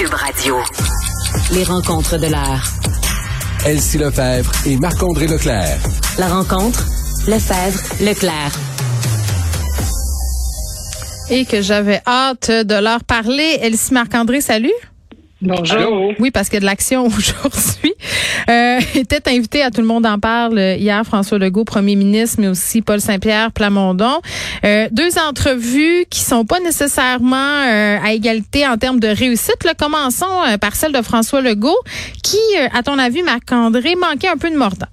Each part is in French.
Cube Radio. Les rencontres de l'heure. Elsie Lefebvre et Marc-André Leclerc. La rencontre, Lefebvre, Leclerc. Et que j'avais hâte de leur parler. Elsie Marc-André, salut. Bonjour. Oui, parce qu'il y a de l'action aujourd'hui. Euh, était invité à Tout le monde en parle hier François Legault, premier ministre, mais aussi Paul Saint-Pierre Plamondon. Euh, deux entrevues qui sont pas nécessairement euh, à égalité en termes de réussite. Là, commençons euh, par celle de François Legault, qui, euh, à ton avis, Marc-André, manquait un peu de mordant.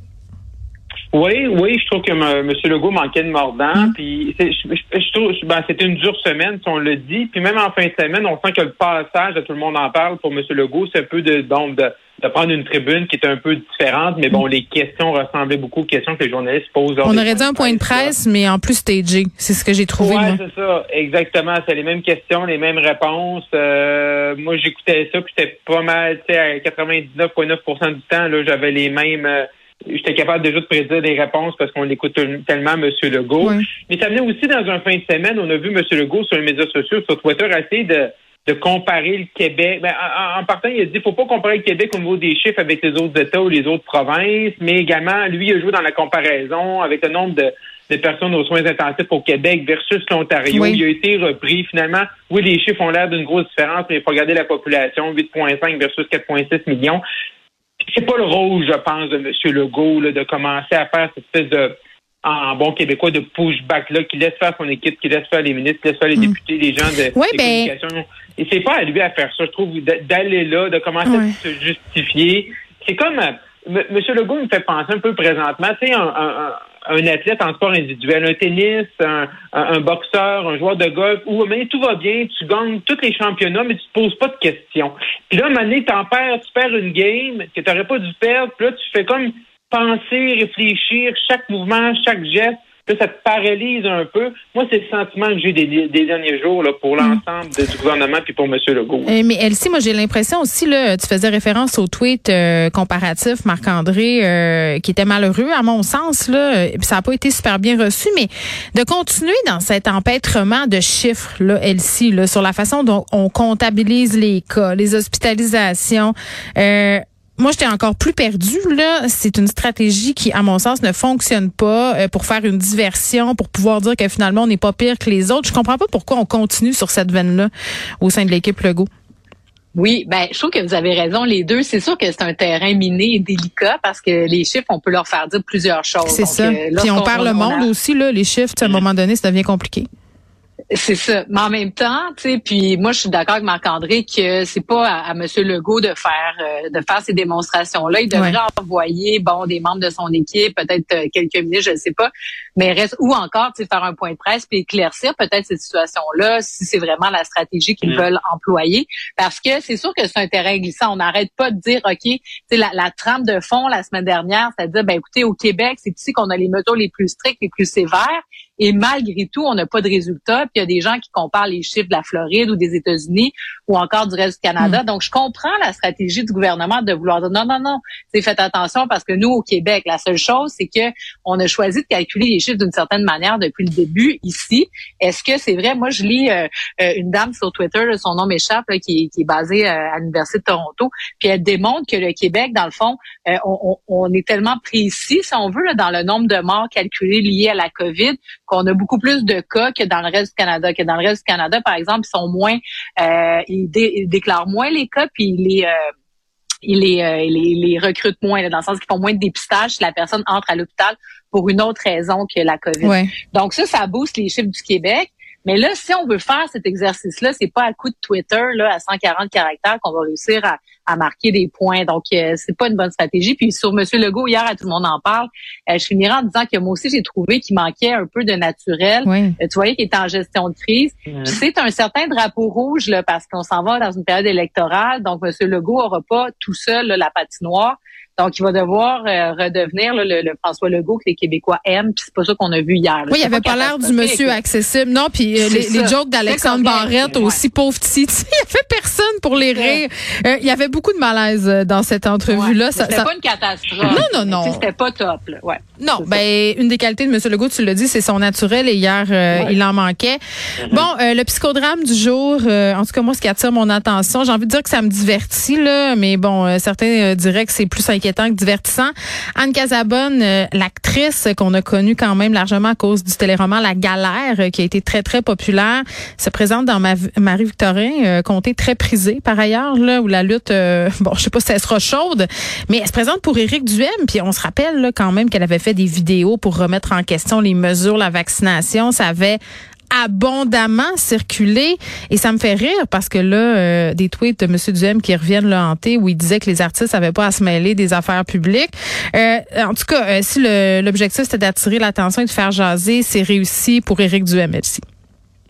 Oui, oui, je trouve que M. Legault manquait de mordant. Mm. Puis c'est- je, je- je trouve, ben, c'était une dure semaine, si on le dit. Puis même en fin de semaine, on sent que le passage tout le monde en parle pour M. Legault, c'est un peu de donc de, de prendre une tribune qui est un peu différente. Mais bon, les questions ressemblaient beaucoup aux questions que les journalistes posent. On aurait dit un point de presse, mais en plus stagé. C'est ce que j'ai trouvé. Ouais, moi. c'est ça, exactement. C'est les mêmes questions, les mêmes réponses. Euh, moi, j'écoutais ça, puis j'étais pas mal, tu sais, à 99,9% du temps, là, j'avais les mêmes. euh, J'étais capable déjà de prédire des réponses parce qu'on l'écoute tellement, M. Legault. Ouais. Mais ça venait aussi dans un fin de semaine, on a vu M. Legault sur les médias sociaux, sur Twitter, essayer de, de comparer le Québec. Ben, en, en partant, il a dit qu'il faut pas comparer le Québec au niveau des chiffres avec les autres États ou les autres provinces, mais également, lui, il a joué dans la comparaison avec le nombre de, de personnes aux soins intensifs au Québec versus l'Ontario. Oui. Il a été repris. Finalement, oui, les chiffres ont l'air d'une grosse différence, mais il faut regarder la population, 8,5 versus 4,6 millions. C'est pas le rôle, je pense, de M. Legault là, de commencer à faire cette espèce de en bon québécois de pushback là, qui laisse faire son équipe, qui laisse faire les ministres, qui laisse faire les députés, les gens de Mm. Des ben- communications. Et c'est pas à lui à faire ça, je trouve, d'aller là, de commencer Ouais. à se justifier. C'est comme euh, M. Monsieur Legault me fait penser un peu présentement, tu sais, un, un, un- un athlète en sport individuel, un tennis, un, boxeur, un joueur de golf, où mais tout va bien, tu gagnes tous les championnats, mais tu te poses pas de questions. Puis là, à un moment donné, t'en perds, tu perds une game que tu n'aurais pas dû perdre, puis là, tu fais comme penser, réfléchir, chaque mouvement, chaque geste, là, ça te paralyse un peu. Moi, c'est le sentiment que j'ai des, des derniers jours là, pour l'ensemble de- du gouvernement puis pour M. Legault. Euh, mais Elsie, moi j'ai l'impression aussi là, tu faisais référence au tweet euh, comparatif Marc-André euh, qui était malheureux à mon sens là, euh, ça n'a pas été super bien reçu, mais de continuer dans cet empêtrement de chiffres là, Elsie, là, sur la façon dont on comptabilise les cas, les hospitalisations. Moi, j'étais encore plus perdue. Là, c'est une stratégie qui, à mon sens, ne fonctionne pas euh, pour faire une diversion, pour pouvoir dire que finalement, on n'est pas pire que les autres. Je comprends pas pourquoi on continue sur cette veine-là au sein de l'équipe Legault. Oui, ben je trouve que vous avez raison les deux. C'est sûr que c'est un terrain miné et délicat parce que les chiffres, on peut leur faire dire plusieurs choses. C'est ça. euh, Puis on perd le on monde a- aussi, là, les chiffres, à un moment donné, ça devient compliqué. C'est ça. Mais en même temps, tu sais, puis moi je suis d'accord avec Marc-André que c'est pas à, à M. Legault de faire euh, de faire ces démonstrations-là. Il devrait Ouais. envoyer bon des membres de son équipe, peut-être euh, quelques ministres, je ne sais pas, mais reste ou encore tu sais, faire un point de presse puis éclaircir peut-être cette situation-là si c'est vraiment la stratégie qu'ils veulent employer. Parce que c'est sûr que c'est un terrain glissant. On n'arrête pas de dire ok, tu sais la, la trame de fond la semaine dernière, c'est-à-dire ben écoutez au Québec c'est ici qu'on a les mesures les plus strictes, les plus sévères. Et malgré tout, on n'a pas de résultats. Puis il y a des gens qui comparent les chiffres de la Floride ou des États-Unis ou encore du reste du Canada. Donc, je comprends la stratégie du gouvernement de vouloir dire non, non, non, c'est faites attention parce que nous, au Québec, la seule chose, c'est que on a choisi de calculer les chiffres d'une certaine manière depuis le début ici. Est-ce que c'est vrai? Moi, je lis euh, euh, une dame sur Twitter, là, son nom m'échappe, qui, est- qui est basée euh, à l'Université de Toronto, puis elle démontre que le Québec, dans le fond, euh, on, on- on est tellement précis, si on veut, là, dans le nombre de morts calculés liés à la COVID, qu'on a beaucoup plus de cas que dans le reste du Canada. Que dans le reste du Canada, par exemple, ils sont moins, euh, ils, dé- ils déclarent moins les cas, puis ils les, euh, ils les, euh, ils les, recrutent moins, là, dans le sens qu'ils font moins de dépistage si la personne entre à l'hôpital pour une autre raison que la COVID. Ouais. Donc ça, ça booste les chiffres du Québec. Mais là, si on veut faire cet exercice-là, c'est pas à coup de Twitter là à 140 caractères qu'on va réussir à, à marquer des points. Donc euh, c'est pas une bonne stratégie. Puis sur Monsieur Legault hier, à tout le monde en parle. euh, je finirai en disant que moi aussi j'ai trouvé qu'il manquait un peu de naturel. Ouais. Euh, tu voyais qu'il était en gestion de crise. C'est un certain drapeau rouge là parce qu'on s'en va dans une période électorale. Donc Monsieur Legault aura pas tout seul là, la patinoire. Donc, il va devoir euh, redevenir là, le, le François Legault que les Québécois aiment. Puis c'est pas ça qu'on a vu hier. là. Oui, il avait pas l'air du monsieur accessible. Non, puis euh, les, jokes d'Alexandre Barrette ouais. aussi, pauvre petit. Tu sais, Il y avait personne pour les rire. Euh, il y avait beaucoup de malaise euh, dans cette entrevue-là. Ouais, c'était ça- pas une catastrophe. Non, non, non. C'était pas top, là. Ouais. Non, ça. ben une des qualités de M. Legault, tu l'as dit, c'est son naturel et hier, euh, il en manquait. Bon, euh, le psychodrame du jour, euh, en tout cas moi, ce qui attire mon attention, j'ai envie de dire que ça me divertit là, mais bon, certains diraient que c'est plus inquiétant que divertissant. Anne Casabonne, l'actrice qu'on a connue quand même largement à cause du téléroman La Galère, qui a été très très populaire, se présente dans ma, Marie-Victorin, comté très prisé par ailleurs là, où la lutte, euh, bon, je sais pas si elle sera chaude, mais elle se présente pour Éric Duhem, puis on se rappelle là, quand même qu'elle avait fait des vidéos pour remettre en question les mesures, la vaccination, ça avait abondamment circulé et ça me fait rire parce que là euh, des tweets de M. Duhem qui reviennent le hanter où il disait que les artistes n'avaient pas à se mêler des affaires publiques. Euh, en tout cas, euh, si l'objectif c'était d'attirer l'attention et de faire jaser, c'est réussi pour Éric Duhem, merci.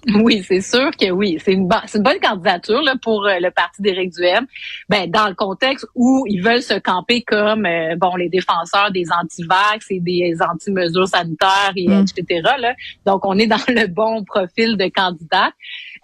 Oui, c'est sûr que oui. C'est une, une bonne candidature là, pour euh, le parti d'Éric Duhem. Ben, dans le contexte où ils veulent se camper comme euh, bon les défenseurs des anti-vax et des anti-mesures sanitaires, et, Mm. etc. Là. Donc, on est dans le bon profil de candidat.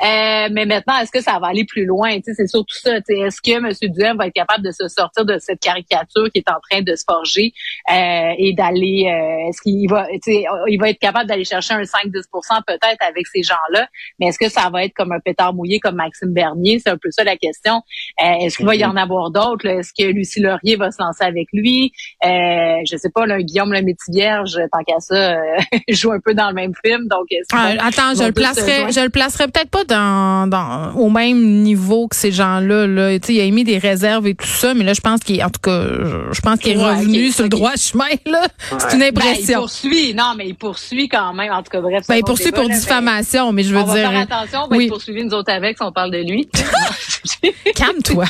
Euh, mais maintenant, est-ce que ça va aller plus loin? C'est surtout ça. Est-ce que M. Duhem va être capable de se sortir de cette caricature qui est en train de se forger euh, et d'aller... euh, est-ce qu'il va, tu sais, il va être capable d'aller chercher un 5-10% peut-être avec ces gens-là? Mais est-ce que ça va être comme un pétard mouillé comme Maxime Bernier? C'est un peu ça la question. Euh, est-ce qu'il va y en avoir d'autres? Est-ce que Lucie Laurier va se lancer avec lui? Euh, je sais pas, là, Guillaume le Vierge, tant qu'à ça, euh, joue un peu dans le même film. Donc, Ah, attends, je le placerai, je le placerai peut-être pas dans, dans au même niveau que ces gens-là. Là. Tu sais, il a émis des réserves et tout ça, mais là, je pense qu'il, est- en tout cas, je, pense qu'il est Ouais, revenu sur le droit chemin. Là, c'est une Ben, il impression. poursuit. Non, mais il poursuit quand même. En tout cas, bref. Ben, il poursuit pour là, diffamation, mais je mais veux On dire. va faire attention, on va oui. être poursuivis nous autres avec si on parle de lui. Calme-toi.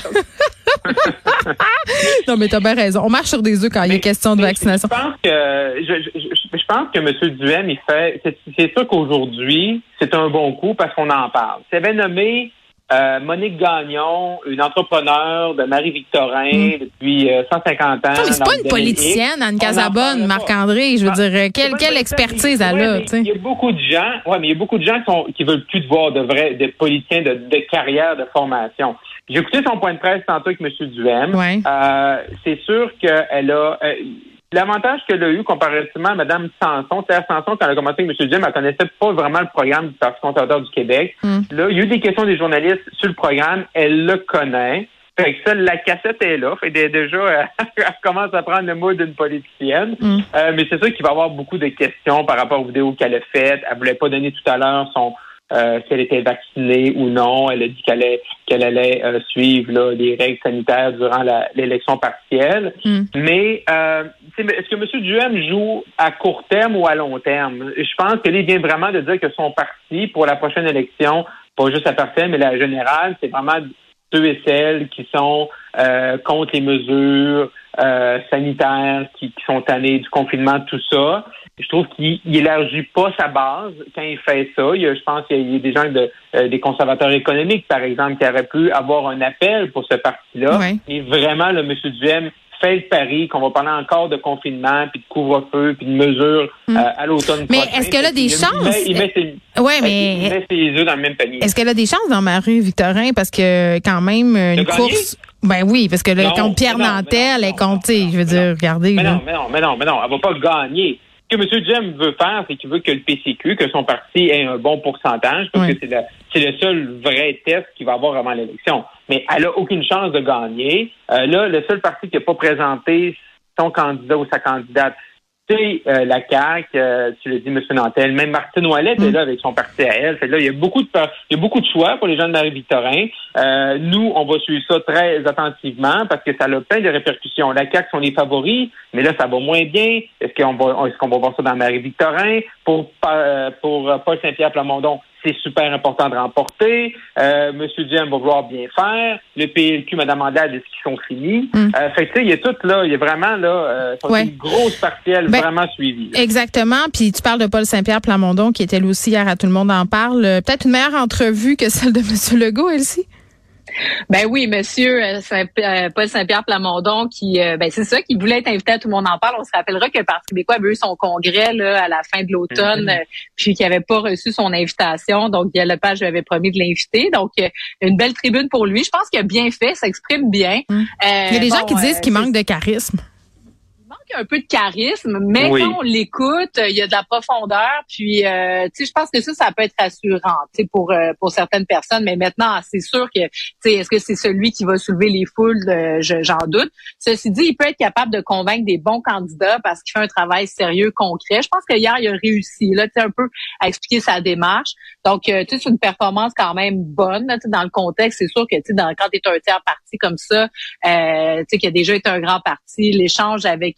non, mais t'as bien raison. On marche sur des œufs quand il y a Mais- question de mais vaccination. Je pense que je, je, je- pense que M. Duhem, il fait. C'est sûr qu'aujourd'hui, c'est un bon coup parce qu'on en parle. Il avait nommé euh, Monique Gagnon, une entrepreneure de Marie-Victorin depuis euh, 150 ans. Non, mais c'est pas une politicienne, Anne Casabonne. Marc-André. Je veux Ah, dire, C'est quelle, quelle expertise elle a. Il y a beaucoup de gens, ouais, mais il y a beaucoup de gens qui, sont, qui veulent plus de voir de vrais, de politiciens de, de carrière, de formation. J'ai écouté son point de presse tantôt avec M. Duhem. Ouais. Euh, c'est sûr qu'elle a. L'avantage qu'elle a eu comparativement à Mme Sanson, Terre Sanson, quand elle a commencé avec M. Duhem, elle connaissait pas vraiment le programme du Parti conservateur du Québec. Mm. Là, il y a eu des questions des journalistes sur le programme. Elle le connaît. Fait que ça, la cassette est là. Fait que déjà, elle commence à prendre le mot d'une politicienne. Mm. Euh, mais c'est sûr qu'il va y avoir beaucoup de questions par rapport aux vidéos qu'elle a faites. Elle voulait pas donner tout à l'heure son euh, si elle était vaccinée ou non. Elle a dit qu'elle allait, qu'elle allait euh, suivre là, les règles sanitaires durant la- l'élection partielle. Mm. Mais euh, est-ce que M. Duhem joue à court terme ou à long terme? Je pense que là, il vient vraiment de dire que son parti, pour la prochaine élection, pas juste la partielle, mais la générale, c'est vraiment ceux et celles qui sont euh, contre les mesures euh, sanitaires, qui, qui sont tannés du confinement, tout ça. Je trouve qu'il il élargit pas sa base quand il fait ça. Il y a, je pense qu'il y a des gens de, euh, des conservateurs économiques, par exemple, qui auraient pu avoir un appel pour ce parti-là. Ouais. Et vraiment, le M. Duhem fait le pari qu'on va parler encore de confinement, puis de couvre-feu, puis de mesures Mm. euh, à l'automne Mais est-ce qu'elle a des il chances? met- Il met, ses, Ouais, il mais met ses œufs dans le même panier. est-ce qu'elle a des chances dans Marie-Victorin? Parce que, quand même, une course. Ben oui, parce que là, Non, contre Pierre non, Nantel, non, elle non, je veux dire, regardez. Mais là. non, mais non, mais non, mais non, elle va pas gagner. Ce que M. Duhem veut faire, c'est qu'il veut que le PCQ, que son parti ait un bon pourcentage, parce que c'est le, c'est le seul vrai test qu'il va avoir avant l'élection. Mais elle a aucune chance de gagner. Euh, là, le seul parti qui n'a pas présenté son candidat ou sa candidate, euh, la CAQ, euh, tu l'as dit, M. Nantel. Même Martine Ouellet Mm. est là avec son parti à elle. Fait là, il y a beaucoup de il y a beaucoup de choix pour les gens de Marie-Victorin. Euh, nous, on va suivre ça très attentivement parce que ça a plein de répercussions. La CAQ sont les favoris, mais là, ça va moins bien. Est-ce qu'on va, est-ce qu'on va voir ça dans Marie-Victorin? Pour, euh, pour euh, Paul Saint-Pierre Plamondon, c'est super important de remporter. Euh, Monsieur Duhem va vouloir bien faire. Le PLQ, Mme Andal, est-ce qu'ils sont finis? Mm. Euh, fait que, tu sais, il y a tout là, il y a vraiment là, euh, Ouais. une grosse partielle Ben, vraiment suivie. là. Exactement. Puis tu parles de Paul Saint-Pierre Plamondon, qui était lui aussi hier à Tout le monde en parle. Euh, Peut-être une meilleure entrevue que celle de M. Legault, Elsie? Ben oui, monsieur euh, Saint euh, Paul Saint-Pierre Plamondon, qui, euh, ben c'est ça, qui voulait être invité à Tout le monde en parle. On se rappellera que le Parti québécois avait eu son congrès là, à la fin de l'automne, Mhm. puis qu'il n'avait pas reçu son invitation. Donc, Guy Lepage lui avait promis de l'inviter. Donc, une belle tribune pour lui. Je pense qu'il a bien fait, s'exprime bien. Mm. Il y a des gens qui disent qu'il manque de charisme. Un peu de charisme, mais Oui. quand on l'écoute, il y a de la profondeur. Puis, euh, tu sais, je pense que ça, ça peut être rassurant, tu sais, pour euh, pour certaines personnes. Mais maintenant, c'est sûr que, tu sais, est-ce que c'est celui qui va soulever les foules Euh, je- J'en doute. Ceci dit, il peut être capable de convaincre des bons candidats parce qu'il fait un travail sérieux, concret. Je pense que hier, il a réussi, là, tu sais, un peu à expliquer sa démarche. Donc, euh, tu sais, c'est une performance quand même bonne, là, tu sais, dans le contexte. C'est sûr que, tu sais, dans- quand tu es un tiers parti comme ça, euh, tu sais, qui a déjà été un grand parti, l'échange avec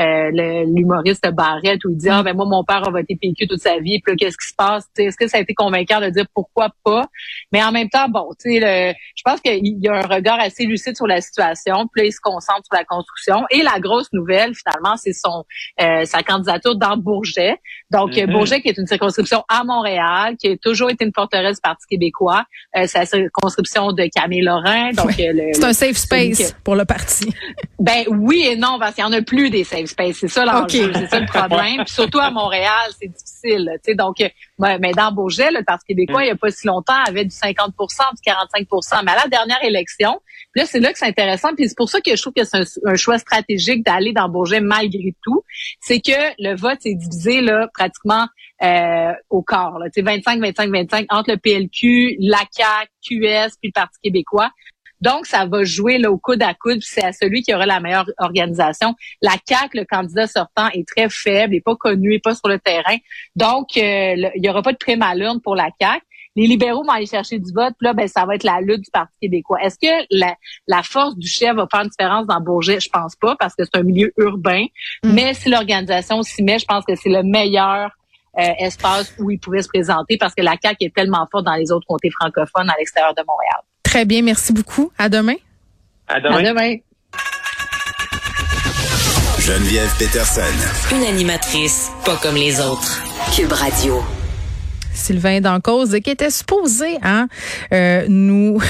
euh, l'humoriste Barrette où il dit ah ben moi mon père a voté PQ toute sa vie puis qu'est-ce qui se passe? Est-ce que ça a été convaincant de dire pourquoi pas? Mais en même temps bon tu sais je pense qu'il y a un regard assez lucide sur la situation puis là il se concentre sur la construction. Et la grosse nouvelle finalement c'est son euh, sa candidature dans Bourget. Donc Mhm. Bourget qui est une circonscription à Montréal qui a toujours été une forteresse du Parti québécois euh, c'est la circonscription de Camille Lorrain donc euh, C'est un safe space que- pour le parti. ben oui et non, parce qu'il y en a plus des safe space. C'est ça l'enjeu, c'est ça le problème. Puis surtout à Montréal, c'est difficile. là, Tu sais, donc, euh, ben, mais dans Beaugé, le Parti québécois, il n'y a pas si longtemps, avait du 50% du 45% Mais à la dernière élection, là, c'est là que c'est intéressant. Puis c'est pour ça que je trouve que c'est un, un choix stratégique d'aller dans Beaugé malgré tout. C'est que le vote est divisé là pratiquement euh, au quart. Là, Tu sais, 25, 25, 25 entre le PLQ, la CAQ, QS, puis le Parti québécois. Donc, ça va jouer là, au coude à coude, puis c'est à celui qui aura la meilleure organisation. La CAQ, le candidat sortant, est très faible, n'est pas connu, n'est pas sur le terrain. Donc, euh, le- il n'y aura pas de prime à l'urne pour la CAQ. Les libéraux vont aller chercher du vote, puis là, ben, ça va être la lutte du Parti québécois. Est-ce que la, la force du chef va faire une différence dans Bourget? Je pense pas, parce que c'est un milieu urbain. Mm. Mais si l'organisation s'y met, je pense que c'est le meilleur euh, espace où il pouvait se présenter, parce que la CAQ est tellement forte dans les autres comtés francophones à l'extérieur de Montréal. Très bien, merci beaucoup. À demain. À demain. À demain. Geneviève Peterson. Une animatrice pas comme les autres. Cube Radio. Sylvain Dancause, qui était supposé hein, euh, nous